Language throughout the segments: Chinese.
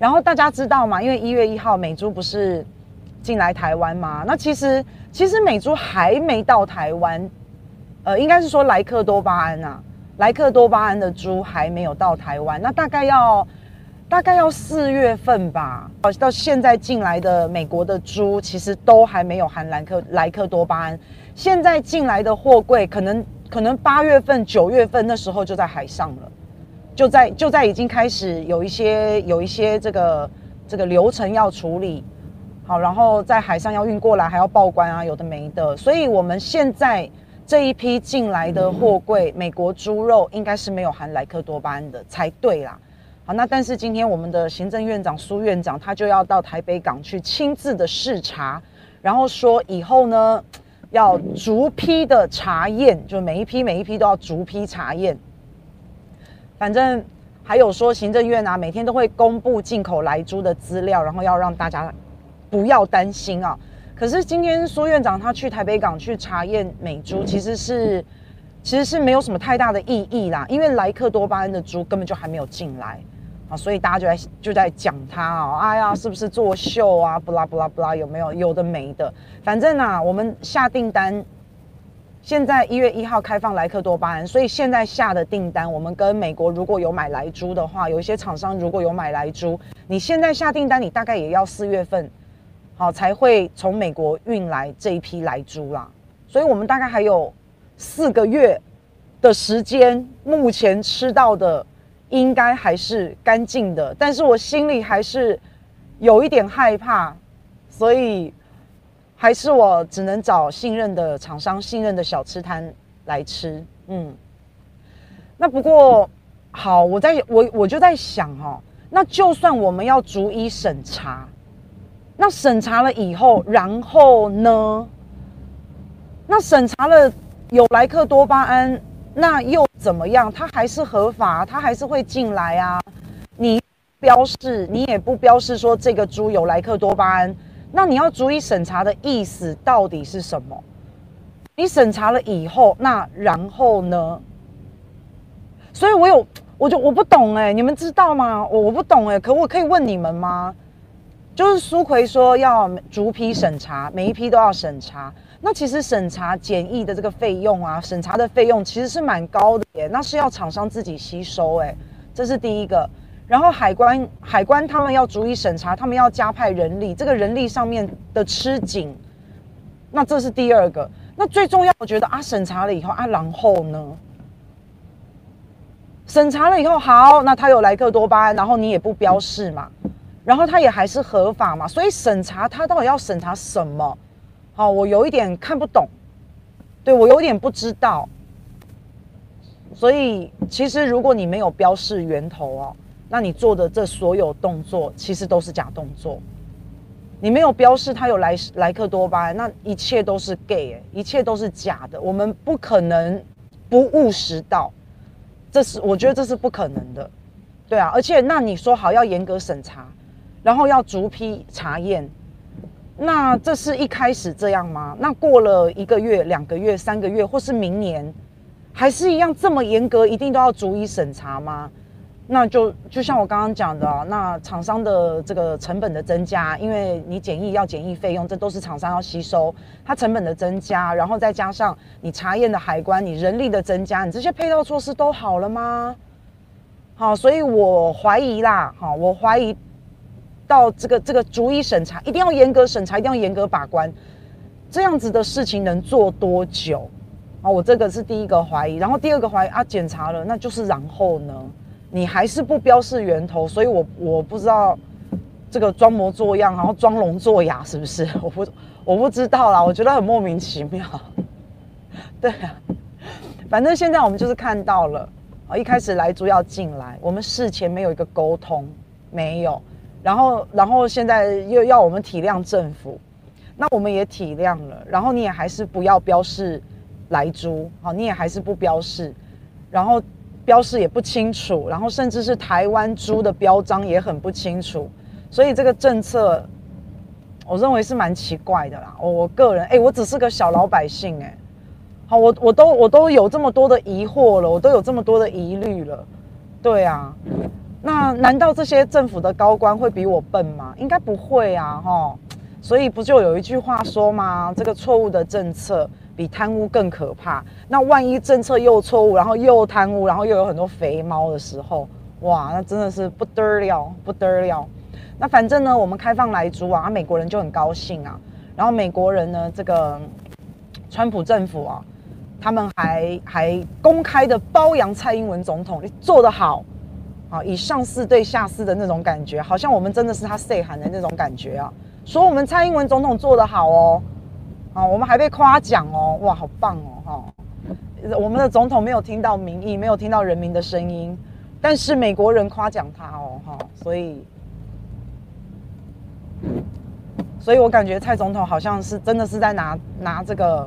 然后大家知道吗？因为一月一号美猪不是进来台湾吗？那其实其实美猪还没到台湾，呃，应该是说莱克多巴胺啊，莱克多巴胺的猪还没有到台湾，那大概要大概要四月份吧。到现在进来的美国的猪，其实都还没有含莱克莱克多巴胺。现在进来的货柜，可能可能八月份、九月份那时候就在海上了。就在就在已经开始有一些有一些这个这个流程要处理好，然后在海上要运过来，还要报关啊，有的没的。所以我们现在这一批进来的货柜，美国猪肉应该是没有含莱克多巴胺的才对啦。好，那但是今天我们的行政院长苏院长他就要到台北港去亲自的视察，然后说以后呢要逐批的查验，就每一批每一批都要逐批查验。反正还有说，行政院啊，每天都会公布进口来猪的资料，然后要让大家不要担心啊。可是今天苏院长他去台北港去查验美猪，其实是其实是没有什么太大的意义啦，因为莱克多巴胺的猪根本就还没有进来啊，所以大家就在就在讲他啊，哎呀，是不是作秀啊？不啦不啦不啦，有没有？有的没的，反正啊，我们下订单。现在一月一号开放莱克多巴胺，所以现在下的订单，我们跟美国如果有买莱猪的话，有一些厂商如果有买莱猪，你现在下订单，你大概也要四月份，好才会从美国运来这一批莱猪啦。所以我们大概还有四个月的时间，目前吃到的应该还是干净的，但是我心里还是有一点害怕，所以。还是我只能找信任的厂商、信任的小吃摊来吃。嗯，那不过好，我在我我就在想哦，那就算我们要逐一审查，那审查了以后，然后呢？那审查了有莱克多巴胺，那又怎么样？它还是合法，它还是会进来啊。你标示，你也不标示说这个猪有莱克多巴胺。那你要逐一审查的意思到底是什么？你审查了以后，那然后呢？所以我有，我就我不懂哎、你们知道吗？我我不懂哎、可我可以问你们吗？就是苏奎说要逐批审查，每一批都要审查。那其实审查检疫的这个费用啊，审查的费用其实是蛮高的耶，那是要厂商自己吸收哎、这是第一个。然后海关海关他们要逐一审查，他们要加派人力，这个人力上面的吃紧，那这是第二个。那最重要，我觉得啊，审查了以后啊，然后呢？审查了以后好，那他有莱克多巴胺，然后你也不标示嘛，然后他也还是合法嘛，所以审查他到底要审查什么？好，我有一点看不懂，对，我有点不知道。所以其实如果你没有标示源头哦。那你做的这所有动作其实都是假动作，你没有标示它有莱莱克多巴胺，那一切都是 gay，欸，一切都是假的。我们不可能不误食到，这是我觉得这是不可能的，对啊。而且那你说好要严格审查，然后要逐批查验，那这是一开始这样吗？那过了一个月、两个月、三个月，或是明年，还是一样这么严格，一定都要逐一审查吗？那就就像我刚刚讲的，那厂商的这个成本的增加，因为你检疫要检疫费用，这都是厂商要吸收，它成本的增加，然后再加上你查验的海关，你人力的增加，你这些配套措施都好了吗？好，所以我怀疑啦，好，我怀疑到这个这个逐一审查，一定要严格审查，一定要严格把关，这样子的事情能做多久？啊，我这个是第一个怀疑，然后第二个怀疑啊，检查了，那就是然后呢？你还是不标示源头，所以我我不知道这个装模作样，然后装聋作哑是不是？我不我不知道啦，我觉得很莫名其妙。对啊，反正现在我们就是看到了啊，一开始莱猪要进来，我们事前没有一个沟通，没有，然后然后现在又要我们体谅政府，那我们也体谅了，然后你也还是不要标示莱猪，好，你也还是不标示，然后。标示也不清楚，然后甚至是台湾猪的标章也很不清楚，所以这个政策，我认为是蛮奇怪的啦。我我个人，哎、我只是个小老百姓、欸，哎，好，我我都我都有这么多的疑惑了，我都有这么多的疑虑了，对啊，那难道这些政府的高官会比我笨吗？应该不会啊，哈。所以不就有一句话说吗？这个错误的政策比贪污更可怕。那万一政策又错误，然后又贪污，然后又有很多肥猫的时候，哇，那真的是不得了，不得了。那反正呢，我们开放来租啊，美国人就很高兴啊。然后美国人呢，这个川普政府啊，他们还还公开的褒扬蔡英文总统，你做得好啊，以上司对下司的那种感觉，好像我们真的是他 say 喊的那种感觉啊。说我们蔡英文总统做得好哦，啊，我们还被夸奖哦，哇，好棒哦，哈。我们的总统没有听到民意，没有听到人民的声音，但是美国人夸奖他哦，哈，所以，所以我感觉蔡总统好像是真的是在拿拿这个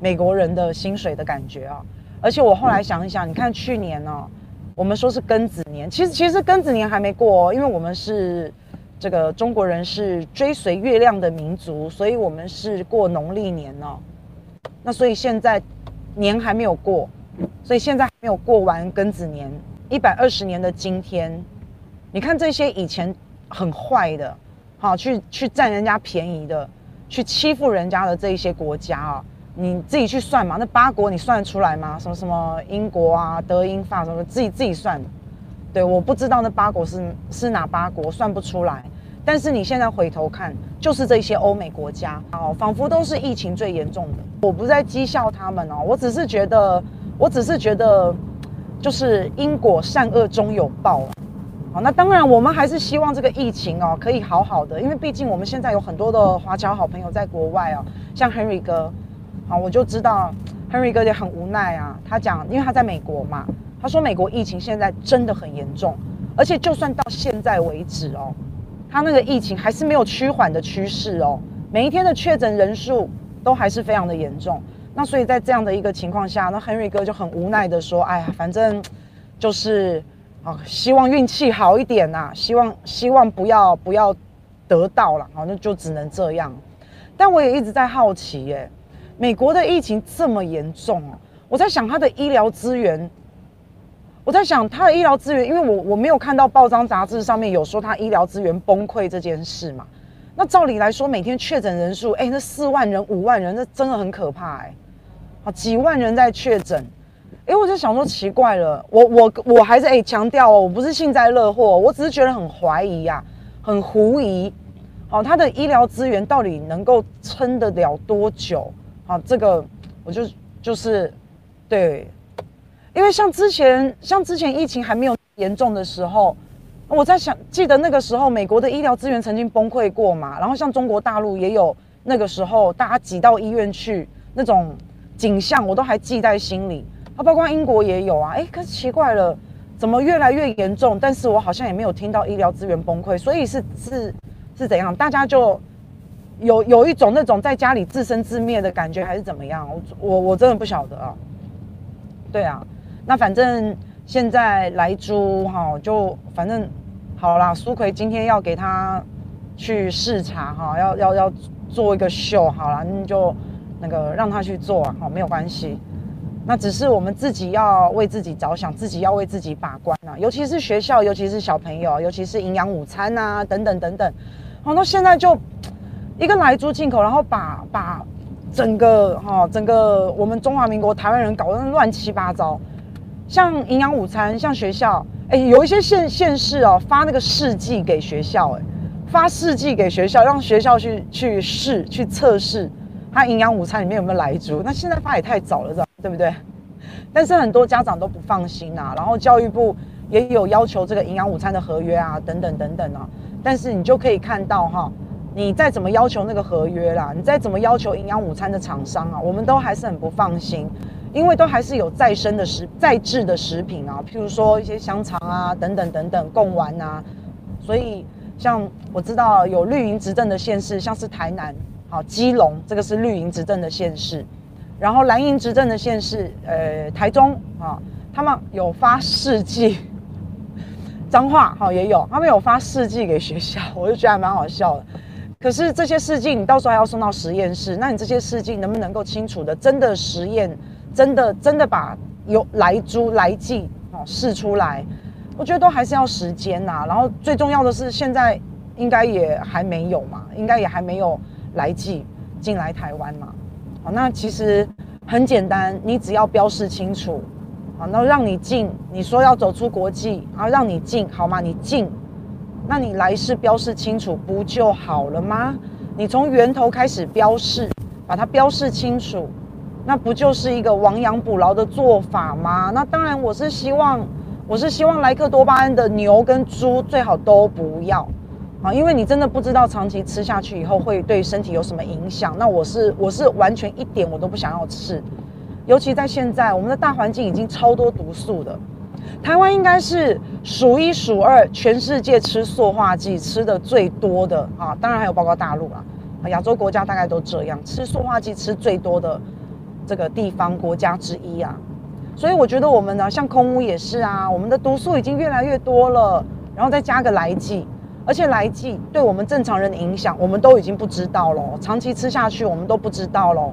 美国人的薪水的感觉啊。而且我后来想一想，你看去年呢，哦，我们说是庚子年，其实其实庚子年还没过哦，因为我们是。这个中国人是追随月亮的民族，所以我们是过农历年哦。那所以现在年还没有过，所以现在还没有过完庚子年。一百二十年的今天，你看这些以前很坏的，好去去占人家便宜的，去欺负人家的这一些国家啊，你自己去算嘛。那八国你算得出来吗？什么什么英国啊、德英法什么，自己自己算。对，我不知道那八国是是哪八国，算不出来。但是你现在回头看，就是这些欧美国家哦，仿佛都是疫情最严重的。我不在讥笑他们哦，我只是觉得，我只是觉得，就是因果善恶终有报啊。好，那当然我们还是希望这个疫情哦可以好好的，因为毕竟我们现在有很多的华侨好朋友在国外哦，像 Henry 哥，好，我就知道 Henry 哥也很无奈啊。他讲，因为他在美国嘛，他说美国疫情现在真的很严重，而且就算到现在为止哦。他那个疫情还是没有趋缓的趋势哦，每一天的确诊人数都还是非常的严重。那所以在这样的一个情况下，那 Henry 哥就很无奈的说：“哎呀，反正就是啊，希望运气好一点呐，希望希望不要不要得到了，好，那就只能这样。”但我也一直在好奇，耶，美国的疫情这么严重哦，我在想他的医疗资源。我在想他的医疗资源，因为我我没有看到报章杂志上面有说他医疗资源崩溃这件事嘛。那照理来说，每天确诊人数，哎，那四万人、五万人，那真的很可怕哎。好，几万人在确诊，哎，我就想说奇怪了，我我我还是哎强调哦，我不是幸灾乐祸，我只是觉得很怀疑呀、啊，很狐疑。好，他的医疗资源到底能够撑得了多久？好，这个我就就是对。因为像之前，像之前疫情还没有严重的时候，我在想，记得那个时候美国的医疗资源曾经崩溃过嘛。然后像中国大陆也有那个时候大家挤到医院去那种景象，我都还记在心里。啊，包括英国也有啊。哎，可是奇怪了，怎么越来越严重？但是我好像也没有听到医疗资源崩溃，所以是是是怎样？大家就有有一种那种在家里自生自灭的感觉，还是怎么样？我我我真的不晓得啊。对啊。那反正现在莱猪哈，就反正好啦。苏奎今天要给他去视察哈，要要要做一个秀，好啦，那就那个让他去做啊，好，没有关系。那只是我们自己要为自己着想，自己要为自己把关啊，尤其是学校，尤其是小朋友，尤其是营养午餐啊，等等等等。好，那现在就一个莱猪进口，然后把把整个哈整个我们中华民国台湾人搞得乱七八糟。像营养午餐，像学校，哎、有一些县县市哦，发那个试剂给学校，哎，发试剂给学校，让学校去去试去测试，它营养午餐里面有没有莱猪？那现在发也太早了，对不对？但是很多家长都不放心啊，然后教育部也有要求这个营养午餐的合约啊，等等等等啊。但是你就可以看到哈，你再怎么要求那个合约啦，你再怎么要求营养午餐的厂商啊，我们都还是很不放心。因为都还是有再生的食、再制的食品啊，譬如说一些香肠啊，等等等等，贡丸啊，所以像我知道有绿营执政的县市，像是台南、好基隆，这个是绿营执政的县市，然后蓝营执政的县市，呃，台中啊，他们有发试剂，彰化好也有，他们有发试剂给学校，我就觉得还蛮好笑的。可是这些试剂你到时候还要送到实验室，那你这些试剂能不能够清楚的真的实验？真的真的把有莱猪莱剂哦试出来，我觉得都还是要时间呐。然后最重要的是，现在应该也还没有嘛，应该也还没有来记进来台湾嘛。好，那其实很简单，你只要标示清楚，好，那让你进，你说要走出国际，啊让你进，好吗？你进，那你来是标示清楚不就好了吗？你从源头开始标示，把它标示清楚，那不就是一个亡羊补牢的做法吗？那当然，我是希望，我是希望莱克多巴胺的牛跟猪最好都不要。啊，因为你真的不知道长期吃下去以后会对身体有什么影响。那我是我是完全一点我都不想要吃，尤其在现在我们的大环境已经超多毒素的，台湾应该是数一数二全世界吃塑化剂吃的最多的啊，当然还有包括大陆啊，亚洲国家大概都这样吃塑化剂吃最多的这个地方国家之一啊。所以我觉得我们呢，像空屋也是啊，我们的毒素已经越来越多了，然后再加个来剂。而且来剂对我们正常人的影响，我们都已经不知道了。长期吃下去，我们都不知道了。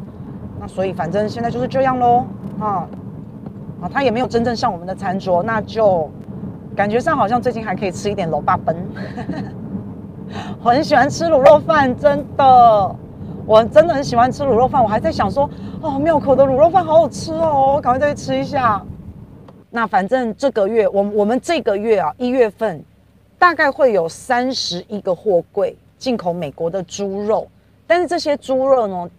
那所以反正现在就是这样喽，啊啊，他也没有真正上我们的餐桌，那就感觉上好像最近还可以吃一点楼霸奔。我 很喜欢吃卤肉饭，真的，我真的很喜欢吃卤肉饭。我还在想说，哦，庙口的卤肉饭好好吃哦，我赶快再去吃一下。那反正这个月，我我们这个月啊，一月份。大概会有三十一个货柜进口美国的猪肉，但是这些猪肉呢，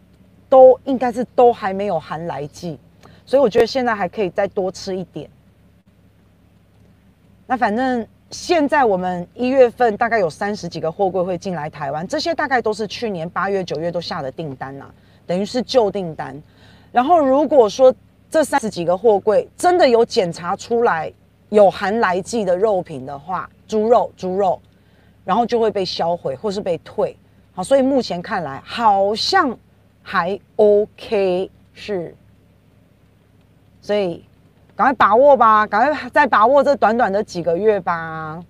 都应该是都还没有含来剂，所以我觉得现在还可以再多吃一点。那反正现在我们一月份大概有三十几个货柜会进来台湾，这些大概都是去年八月、九月都下的订单呐、等于是旧订单。然后如果说这三十几个货柜真的有检查出来有含来剂的肉品的话，猪肉，猪肉，然后就会被销毁或是被退，好，所以目前看来好像还 OK，是，所以赶快把握吧，赶快再把握这短短的几个月吧。